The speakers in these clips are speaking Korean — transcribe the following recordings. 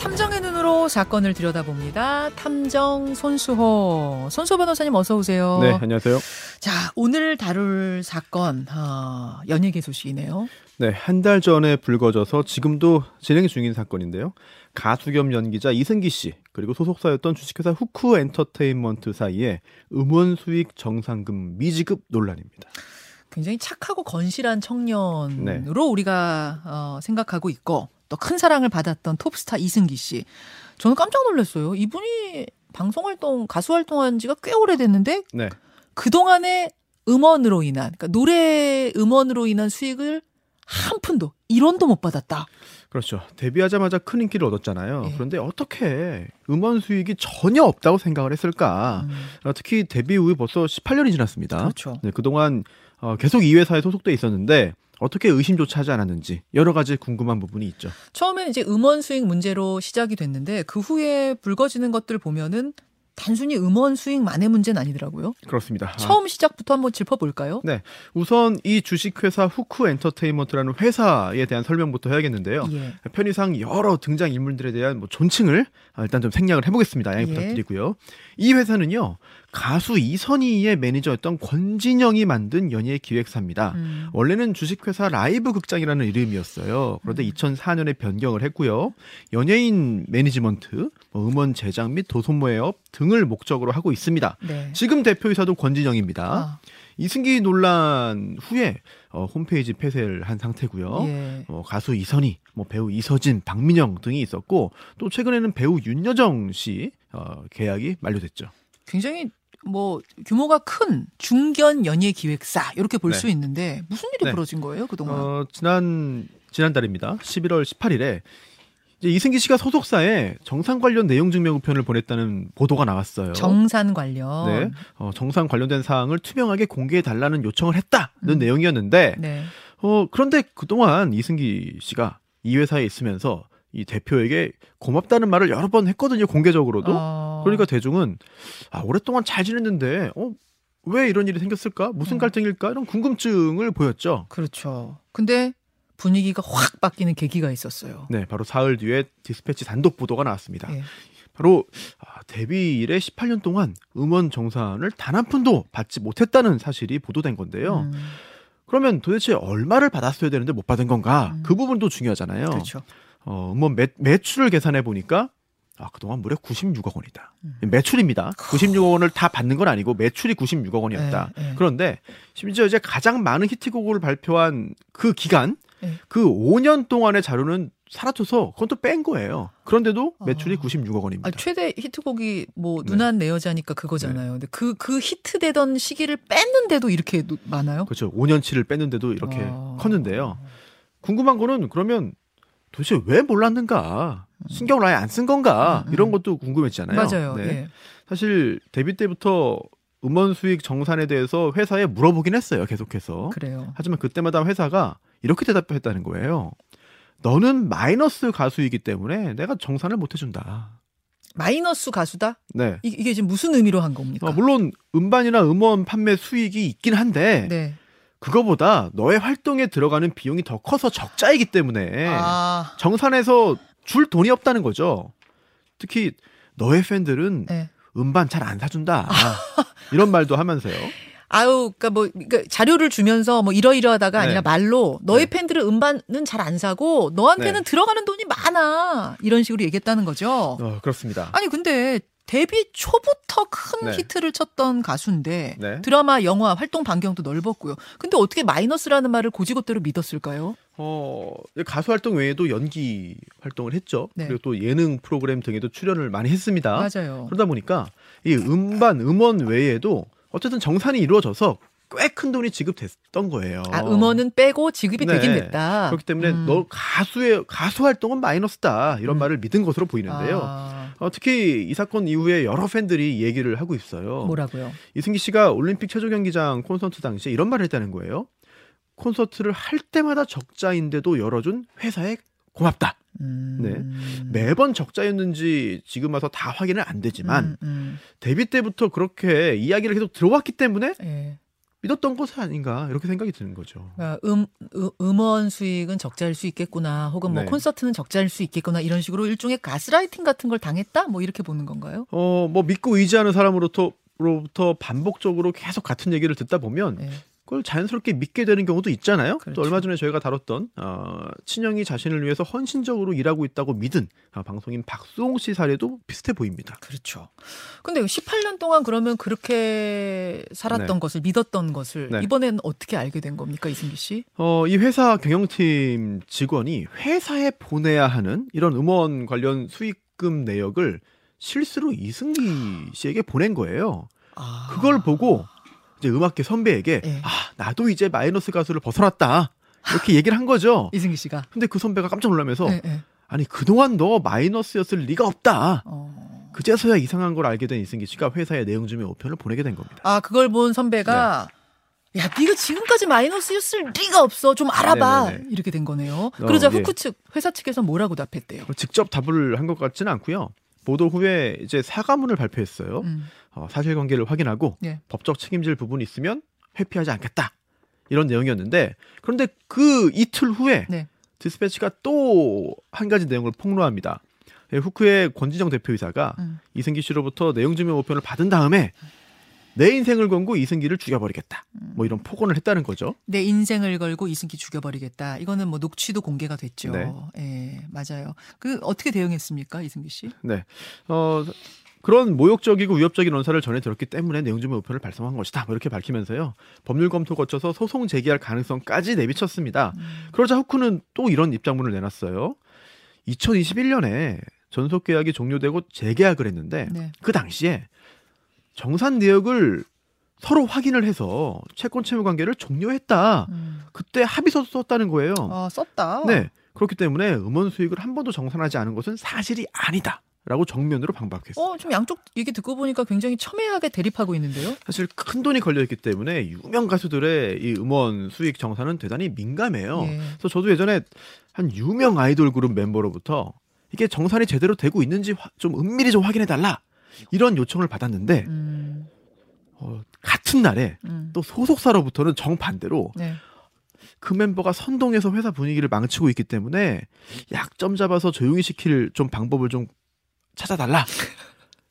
탐정의 눈으로 사건을 들여다봅니다. 탐정 손수호. 손수호 변호사님 어서 오세요. 네, 안녕하세요. 자, 오늘 다룰 사건, 어, 연예계 소식이네요. 네, 한 달 전에 불거져서 지금도 진행 중인 사건인데요. 가수 겸 연기자 이승기 씨, 그리고 소속사였던 주식회사 후크 엔터테인먼트 사이에 음원 수익 정상금 미지급 논란입니다. 굉장히 착하고 건실한 청년으로 네. 우리가 어, 생각하고 있고 또 큰 사랑을 받았던 톱스타 이승기 씨. 저는 깜짝 놀랐어요. 이분이 방송 활동, 가수 활동한 지가 꽤 오래됐는데 네. 그동안에 음원으로 인한 그러니까 노래 음원으로 인한 수익을 한 푼도 1원도 못 받았다. 그렇죠. 데뷔하자마자 큰 인기를 얻었잖아요. 네. 그런데 어떻게 음원 수익이 전혀 없다고 생각을 했을까? 음. 특히 데뷔 후에 벌써 18년이 지났습니다. 그렇죠. 네, 그동안 어, 계속 이 회사에 소속돼 있었는데 어떻게 의심조차 하지 않았는지 여러 가지 궁금한 부분이 있죠. 처음에는 이제 음원 수익 문제로 시작이 됐는데 그 후에 불거지는 것들 보면은 단순히 음원 수익만의 문제는 아니더라고요. 그렇습니다. 처음 시작부터 한번 짚어볼까요? 네. 우선 이 주식회사 후크 엔터테인먼트라는 회사에 대한 설명부터 해야겠는데요. 예. 편의상 여러 등장 인물들에 대한 뭐 존칭을 일단 좀 생략을 해보겠습니다. 양해 예. 부탁드리고요. 이 회사는요. 가수 이선희의 매니저였던 권진영이 만든 연예 기획사입니다. 음. 원래는 주식회사 라이브 극장이라는 이름이었어요. 그런데 음. 2004년에 변경을 했고요. 연예인 매니지먼트, 뭐 음원 제작 및 도소모업 등을 목적으로 하고 있습니다. 네. 지금 대표이사도 권진영입니다. 아. 이승기 논란 후에 어, 홈페이지 폐쇄를 한 상태고요. 예. 어, 가수 이선희, 뭐 배우 이서진, 박민영 등이 있었고 또 최근에는 배우 윤여정 씨 어, 계약이 만료됐죠. 굉장히 뭐 규모가 큰 중견 연예 기획사 이렇게 볼수 네. 있는데 무슨 일이 네. 벌어진 거예요 그동안? 어, 지난 지난달입니다. 11월 18일에 이제 이승기 씨가 소속사에 정산 관련 내용 증명 우편을 보냈다는 보도가 나왔어요. 정산 관련. 네. 어, 정산 관련된 사항을 투명하게 공개해 달라는 요청을 했다는 음. 내용이었는데 네. 어, 그런데 그동안 이승기 씨가 이 회사에 있으면서 이 대표에게 고맙다는 말을 여러 번 했거든요 공개적으로도. 어... 그러니까 대중은 아 오랫동안 잘 지냈는데 어 왜 이런 일이 생겼을까? 무슨 음. 갈등일까? 이런 궁금증을 보였죠. 그렇죠. 근데 분위기가 확 바뀌는 계기가 있었어요. 네 바로 사흘 뒤에 디스패치 단독 보도가 나왔습니다. 네. 바로 아, 데뷔 이래 18년 동안 음원 정산을 단 한 푼도 받지 못했다는 사실이 보도된 건데요. 음. 그러면 도대체 얼마를 받았어야 되는데 못 받은 건가? 음. 그 부분도 중요하잖아요. 그렇죠. 어, 뭐 매, 매출을 계산해 보니까 아, 그동안 무려 96억 원이다. 음. 매출입니다. 96억 원을 다 받는 건 아니고 매출이 96억 원이었다. 네, 네. 그런데 심지어 이제 가장 많은 히트곡을 발표한 그 기간, 네. 그 5년 동안의 자료는 사라져서 그건 또 뺀 거예요. 그런데도 매출이 어. 96억 원입니다. 아, 최대 히트곡이 뭐 네. 누난 내 여자니까 그거잖아요. 네. 근데 그그 그 히트되던 시기를 뺐는데도 이렇게 많아요? 그렇죠. 5년치를 뺐는데도 이렇게 어. 컸는데요. 궁금한 거는 그러면 도대체 왜 몰랐는가? 신경을 아예 안 쓴 건가? 음, 음. 이런 것도 궁금했잖아요. 맞아요. 네. 예. 사실 데뷔 때부터 음원 수익 정산에 대해서 회사에 물어보긴 했어요. 계속해서. 그래요. 하지만 그때마다 회사가 이렇게 대답했다는 거예요. 너는 마이너스 가수이기 때문에 내가 정산을 못 해준다. 마이너스 가수다? 네. 이, 게 지금 무슨 의미로 한 겁니까? 어, 물론 음반이나 음원 판매 수익이 있긴 한데 네. 그거보다 너의 활동에 들어가는 비용이 더 커서 적자이기 때문에 아. 정산해서 줄 돈이 없다는 거죠. 특히 너의 팬들은 네. 음반 잘 안 사준다. 이런 말도 하면서요. 아유, 그니까 뭐, 그러니까 자료를 주면서 뭐 이러이러하다가 네. 아니라 말로 너의 네. 팬들은 음반은 잘 안 사고 너한테는 네. 들어가는 돈이 많아. 이런 식으로 얘기했다는 거죠. 어, 그렇습니다. 아니, 근데 데뷔 초부터 큰 네. 히트를 쳤던 가수인데 네. 드라마, 영화 활동 반경도 넓었고요. 근데 어떻게 마이너스라는 말을 고지것대로 믿었을까요? 어, 가수 활동 외에도 연기 활동을 했죠. 네. 그리고 또 예능 프로그램 등에도 출연을 많이 했습니다. 맞아요. 그러다 보니까 이 음반, 음원 외에도 어쨌든 정산이 이루어져서 꽤큰 돈이 지급됐던 거예요. 아, 음원은 빼고 지급이 네. 되긴 됐다. 그렇기 때문에 음. 너 가수의 가수 활동은 마이너스다 이런 음. 말을 믿은 것으로 보이는데요. 아. 어, 특히 이 사건 이후에 여러 팬들이 얘기를 하고 있어요. 뭐라고요? 이승기 씨가 올림픽 최종 경기장 콘서트 당시에 이런 말을 했다는 거예요. 콘서트를 할 때마다 적자인데도 열어준 회사에 고맙다. 음. 네. 매번 적자였는지 지금 와서 다 확인은 안 되지만 음, 음. 데뷔 때부터 그렇게 이야기를 계속 들어왔기 때문에 네. 믿었던 것이 아닌가 이렇게 생각이 드는 거죠. 그러니까 음, 음, 원 수익은 적자일 수 있겠구나, 혹은 뭐 네. 콘서트는 적자일 수 있겠구나 이런 식으로 일종의 가스라이팅 같은 걸 당했다, 뭐 이렇게 보는 건가요? 어, 뭐 믿고 의지하는 사람으로부터 로부터 반복적으로 계속 같은 얘기를 듣다 보면 네. 그걸 자연스럽게 믿게 되는 경우도 있잖아요. 그렇죠. 또 얼마 전에 저희가 다뤘던 어, 친형이 자신을 위해서 헌신적으로 일하고 있다고 믿은 어, 방송인 박수홍 씨 사례도 비슷해 보입니다. 그렇죠. 근데 18년 동안 그러면 그렇게 살았던 네. 것을 믿었던 것을 네. 이번엔 어떻게 알게 된 겁니까, 이승기 씨? 어, 이 회사 경영팀 직원이 회사에 보내야 하는 이런 음원 관련 수익금 내역을 실수로 이승기 씨에게 보낸 거예요. 아... 그걸 보고 이제 음악계 선배에게 네. 아 나도 이제 마이너스 가수를 벗어났다 이렇게 얘기를 한 거죠. 이승기 씨가. 근데 그 선배가 깜짝 놀라면서 네, 네. 아니 그동안 너 마이너스였을 리가 없다. 어... 그제서야 이상한 걸 알게 된 이승기 씨가 회사에 내용 증명 우편을 보내게 된 겁니다. 아 그걸 본 선배가 네. 야, 네가 지금까지 마이너스였을 리가 없어. 좀 알아봐. 네네네. 이렇게 된 거네요. 어, 그러자 어, 후크 측 회사 측에서 뭐라고 답했대요? 직접 답을 한 것 같지는 않고요. 보도 후에 이제 사과문을 발표했어요. 음. 어, 사실관계를 확인하고 예. 법적 책임질 부분이 있으면 회피하지 않겠다 이런 내용이었는데 그런데 그 이틀 후에 네. 디스패치가 또 한 가지 내용을 폭로합니다. 예, 후크의 권지정 대표이사가 음. 이승기 씨로부터 내용 증명 우편을 받은 다음에 내 인생을 걸고 이승기를 죽여버리겠다. 뭐 이런 폭언을 했다는 거죠. 내 인생을 걸고 이승기 죽여버리겠다. 이거는 뭐 녹취도 공개가 됐죠. 네, 네 맞아요. 그 어떻게 대응했습니까, 이승기 씨? 네, 어 그런 모욕적이고 위협적인 언사를 전해 들었기 때문에 내용증명 우편을 발송한 것이다. 뭐 이렇게 밝히면서요. 법률 검토 거쳐서 소송 제기할 가능성까지 내비쳤습니다. 음. 그러자 후쿠는 또 이런 입장문을 내놨어요. 2021년에 전속 계약이 종료되고 재계약을 했는데 네. 그 당시에 정산 내역을 서로 확인을 해서 채권 채무 관계를 종료했다. 음. 그때 합의서 썼다는 거예요. 아, 썼다. 네. 그렇기 때문에 음원 수익을 한 번도 정산하지 않은 것은 사실이 아니다. 라고 정면으로 반박했어요. 어, 좀 양쪽 얘기 듣고 보니까 굉장히 첨예하게 대립하고 있는데요. 사실 큰 돈이 걸려 있기 때문에 유명 가수들의 이 음원 수익 정산은 대단히 민감해요. 예. 그래서 저도 예전에 한 유명 아이돌 그룹 멤버로부터 이게 정산이 제대로 되고 있는지 좀 은밀히 좀 확인해 달라. 이런 요청을 받았는데 음. 어, 같은 날에 음. 또 소속사로부터는 정반대로 네. 그 멤버가 선동해서 회사 분위기를 망치고 있기 때문에 약점 잡아서 조용히 시킬 좀 방법을 좀 찾아달라.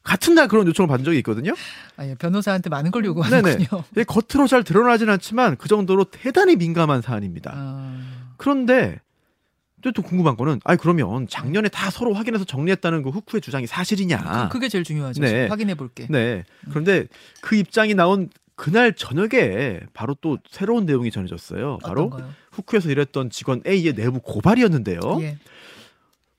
같은 날 그런 요청을 받은 적이 있거든요. 아, 예, 변호사한테 많은 걸 요구하는군요. 예, 겉으로 잘 드러나진 않지만 그 정도로 대단히 민감한 사안입니다. 아... 그런데 또 궁금한 거는, 아니 그러면 작년에 다 서로 확인해서 정리했다는 그 후쿠의 주장이 사실이냐? 그게 제일 중요하죠. 네. 확인해 볼게. 네. 그런데 그 입장이 나온 그날 저녁에 바로 또 새로운 내용이 전해졌어요. 바로 어떤가요? 후쿠에서 일했던 직원 A의 내부 고발이었는데요. 예.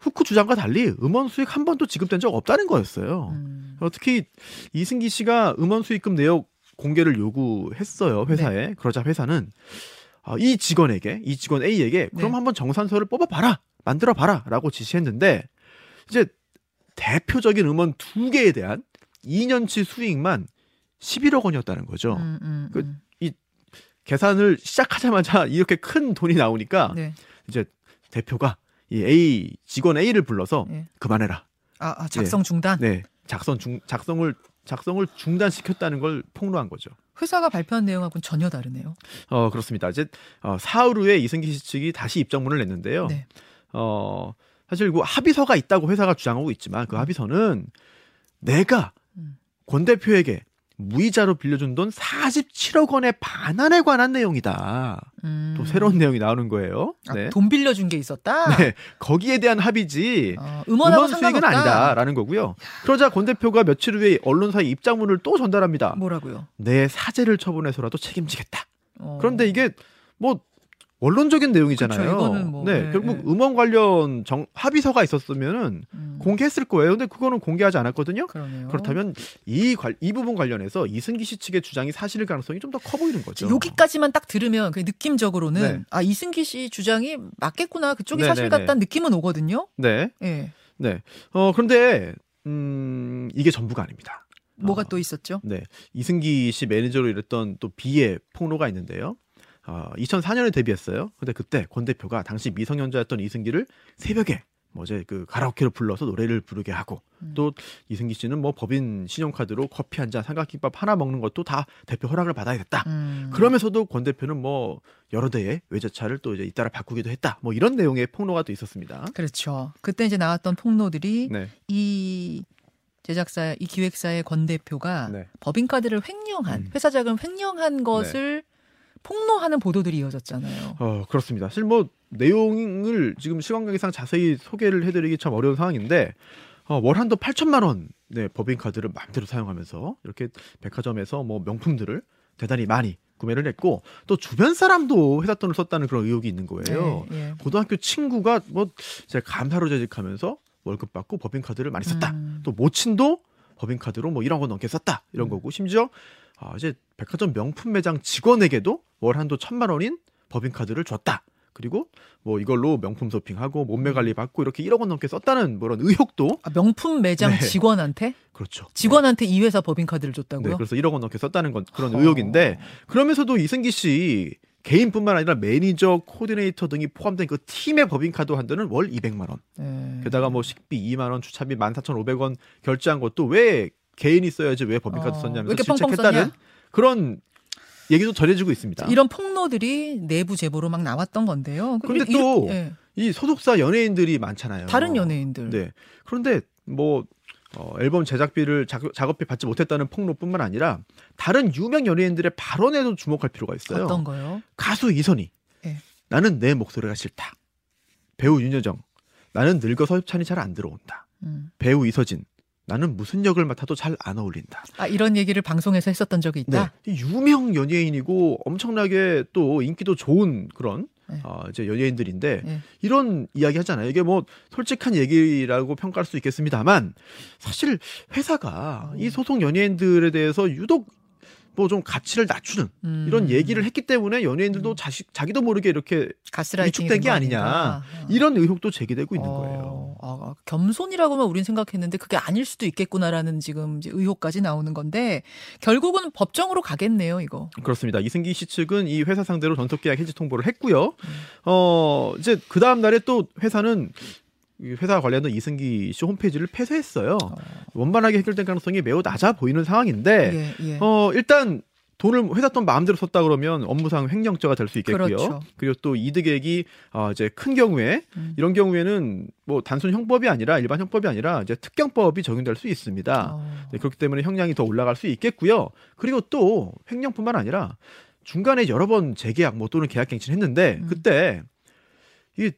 후쿠 주장과 달리 음원 수익 한 번도 지급된 적 없다는 거였어요. 음. 특히 이승기 씨가 음원 수익금 내역 공개를 요구했어요 회사에. 네. 그러자 회사는 어, 이 직원에게 이 직원 A에게 그럼 네. 한번 정산서를 뽑아봐라 만들어 봐라라고 지시했는데 이제 대표적인 음원 두 개에 대한 2년치 수익만 11억 원이었다는 거죠. 음, 음, 그, 음. 이 계산을 시작하자마자 이렇게 큰 돈이 나오니까 네. 이제 대표가 이 A 직원 A를 불러서 네. 그만해라. 아, 아 작성 중단. 네, 네, 작성 중 작성을 작성을 중단시켰다는 걸 폭로한 거죠. 회사가 발표한 내용하고는 전혀 다르네요. 어 그렇습니다. 이제 어, 사흘 후에 이승기 씨 측이 다시 입장문을 냈는데요. 네. 어 사실 그 합의서가 있다고 회사가 주장하고 있지만 그 음. 합의서는 내가 음. 권 대표에게 무이자로 빌려준 돈 47억 원의 반환에 관한 내용이다. 음. 또 새로운 내용이 나오는 거예요. 아, 네. 돈 빌려준 게 있었다. 네, 거기에 대한 합의지 어, 음원 수익은 아니다라는 거고요. 그러자 권 대표가 며칠 후에 언론사에 입장문을 또 전달합니다. 뭐라고요? 내 사죄를 처분해서라도 책임지겠다. 어. 그런데 이게 뭐 원론적인 내용이잖아요. 그쵸, 뭐, 네, 네, 결국 네. 음원 관련 정, 합의서가 있었으면은 음. 공개했을 거예요. 근데 그거는 공개하지 않았거든요. 그러네요. 그렇다면 이, 관, 이 부분 관련해서 이승기 씨 측의 주장이 사실일 가능성이 좀 더 커 보이는 거죠. 여기까지만 딱 들으면 그 느낌적으로는 네. 아 이승기 씨 주장이 맞겠구나 그쪽이 네, 사실 네, 네. 같다는 느낌은 오거든요. 네. 네. 네. 어 그런데 음 이게 전부가 아닙니다. 뭐가 어, 또 있었죠? 네. 이승기 씨 매니저로 일했던 또 B의 폭로가 있는데요. 어, 2004년에 데뷔했어요. 근데 그때 권 대표가 당시 미성년자였던 이승기를 새벽에 뭐 이제 그 가라오케로 불러서 노래를 부르게 하고 음. 또 이승기 씨는 뭐 법인 신용카드로 커피 한 잔, 삼각김밥 하나 먹는 것도 다 대표 허락을 받아야겠다. 음. 그러면서도 권 대표는 뭐 여러 대의 외제차를 또 이제 잇따라 바꾸기도 했다. 뭐 이런 내용의 폭로가 또 있었습니다. 그렇죠. 그때 이제 나왔던 폭로들이 네. 이 제작사, 이 기획사의 권 대표가 네. 법인카드를 횡령한 음. 회사 자금 횡령한 것을 네. 폭로하는 보도들이 이어졌잖아요. 어, 그렇습니다. 사실 뭐 내용을 지금 시간 관계상 자세히 소개를 해드리기 참 어려운 상황인데 어, 월 한도 8천만 원 네, 법인 카드를 마음대로 사용하면서 이렇게 백화점에서 뭐 명품들을 대단히 많이 구매를 했고 또 주변 사람도 회사 돈을 썼다는 그런 의혹이 있는 거예요. 네, 예. 고등학교 친구가 뭐 제가 감사로 재직하면서 월급 받고 법인 카드를 많이 썼다. 음. 또 모친도 법인 카드로 뭐 1억 원 넘게 썼다. 이런 음. 거고 심지어 아, 이제 백화점 명품 매장 직원에게도 월 한도 천만 원인 법인카드를 줬다. 그리고 뭐 이걸로 명품 쇼핑하고 몸매 관리 받고 이렇게 1억 원 넘게 썼다는 그런 의혹도 아, 명품 매장 네. 직원한테 그렇죠. 직원한테 이 회사 법인카드를 줬다고요? 네, 그래서 1억 원 넘게 썼다는 건 그런 어... 의혹인데 그러면서도 이승기 씨 개인뿐만 아니라 매니저, 코디네이터 등이 포함된 그 팀의 법인카드 한도는 월 200만 원. 네. 게다가 뭐 식비 2만 원, 주차비 14,500원 결제한 것도 왜 개인이 써야지 왜 법인카드 어, 썼냐면서 질책했다는 그런 얘기도 전해지고 있습니다. 이런 폭로들이 내부 제보로 막 나왔던 건데요. 그런데 또이 예. 소속사 연예인들이 많잖아요. 다른 연예인들. 네. 그런데 뭐 어, 앨범 제작비를 작업, 작업비 받지 못했다는 폭로뿐만 아니라 다른 유명 연예인들의 발언에도 주목할 필요가 있어요. 어떤 거요? 가수 이선희. 네. 나는 내 목소리가 싫다. 배우 윤여정. 나는 늙어서 협찬이 잘 안 들어온다. 음. 배우 이서진. 나는 무슨 역을 맡아도 잘 안 어울린다. 아 이런 얘기를 방송에서 했었던 적이 있다. 네. 유명 연예인이고 엄청나게 또 인기도 좋은 그런 네. 어, 이제 연예인들인데 네. 이런 이야기 하잖아요. 이게 뭐 솔직한 얘기라고 평가할 수 있겠습니다만 사실 회사가 어. 이 소속 연예인들에 대해서 유독 뭐좀 가치를 낮추는 음. 이런 얘기를 했기 때문에 연예인들도 음. 자식 자기도 모르게 이렇게 위축된 게 아니냐 아. 이런 의혹도 제기되고 있는 어. 거예요. 아, 겸손이라고만 우린 생각했는데 그게 아닐 수도 있겠구나라는 지금 의혹까지 나오는 건데 결국은 법정으로 가겠네요, 이거. 그렇습니다. 이승기 씨 측은 이 회사 상대로 전속계약 해지 통보를 했고요. 음. 어 이제 그 다음 날에 또 회사는 회사 관련된 이승기 씨 홈페이지를 폐쇄했어요. 어. 원만하게 해결될 가능성이 매우 낮아 보이는 상황인데 예, 예. 어 일단 돈을 회사 돈 마음대로 썼다 그러면 업무상 횡령죄가 될 수 있겠고요. 그렇죠. 그리고 또 이득액이 어 이제 큰 경우에 음. 이런 경우에는 뭐 단순 형법이 아니라 일반 형법이 아니라 이제 특경법이 적용될 수 있습니다. 어. 네, 그렇기 때문에 형량이 더 올라갈 수 있겠고요. 그리고 또 횡령뿐만 아니라 중간에 여러 번 재계약 뭐 또는 계약 갱신했는데 음. 그때 이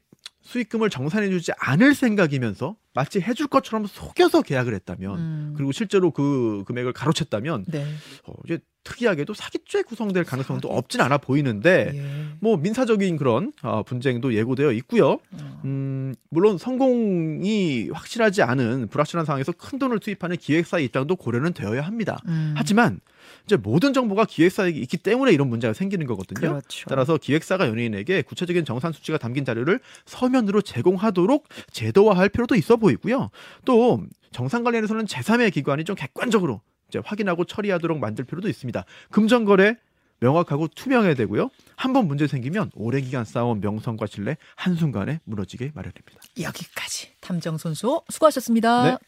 수익금을 정산해주지 않을 생각이면서 마치 해줄 것처럼 속여서 계약을 했다면 음. 그리고 실제로 그 금액을 가로챘다면 네. 어, 이제 특이하게도 사기죄 구성될 가능성도 사기. 없진 않아 보이는데 예. 뭐 민사적인 그런 어, 분쟁도 예고되어 있고요. 어. 음, 물론 성공이 확실하지 않은 불확실한 상황에서 큰 돈을 투입하는 기획사의 입장도 고려는 되어야 합니다. 음. 하지만 이제 모든 정보가 기획사에게 있기 때문에 이런 문제가 생기는 거거든요. 그렇죠. 따라서 기획사가 연예인에게 구체적인 정산 수치가 담긴 자료를 서면으로 제공하도록 제도화할 필요도 있어 보이고요. 또 정산 관련해서는 제3의 기관이 좀 객관적으로 이제 확인하고 처리하도록 만들 필요도 있습니다. 금전거래 명확하고 투명해야 되고요. 한 번 문제 생기면 오래 기간 쌓아온 명성과 신뢰 한순간에 무너지게 마련입니다. 여기까지 탐정 선수 수고하셨습니다. 네.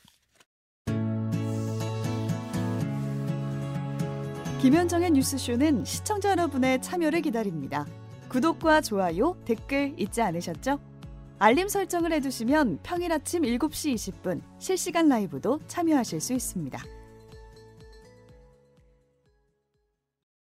김현정의 뉴스쇼는 시청자 여러분의 참여를 기다립니다. 구독과 좋아요, 댓글 잊지 않으셨죠? 알림 설정을 해두시면 평일 아침 7시 20분 실시간 라이브도 참여하실 수 있습니다.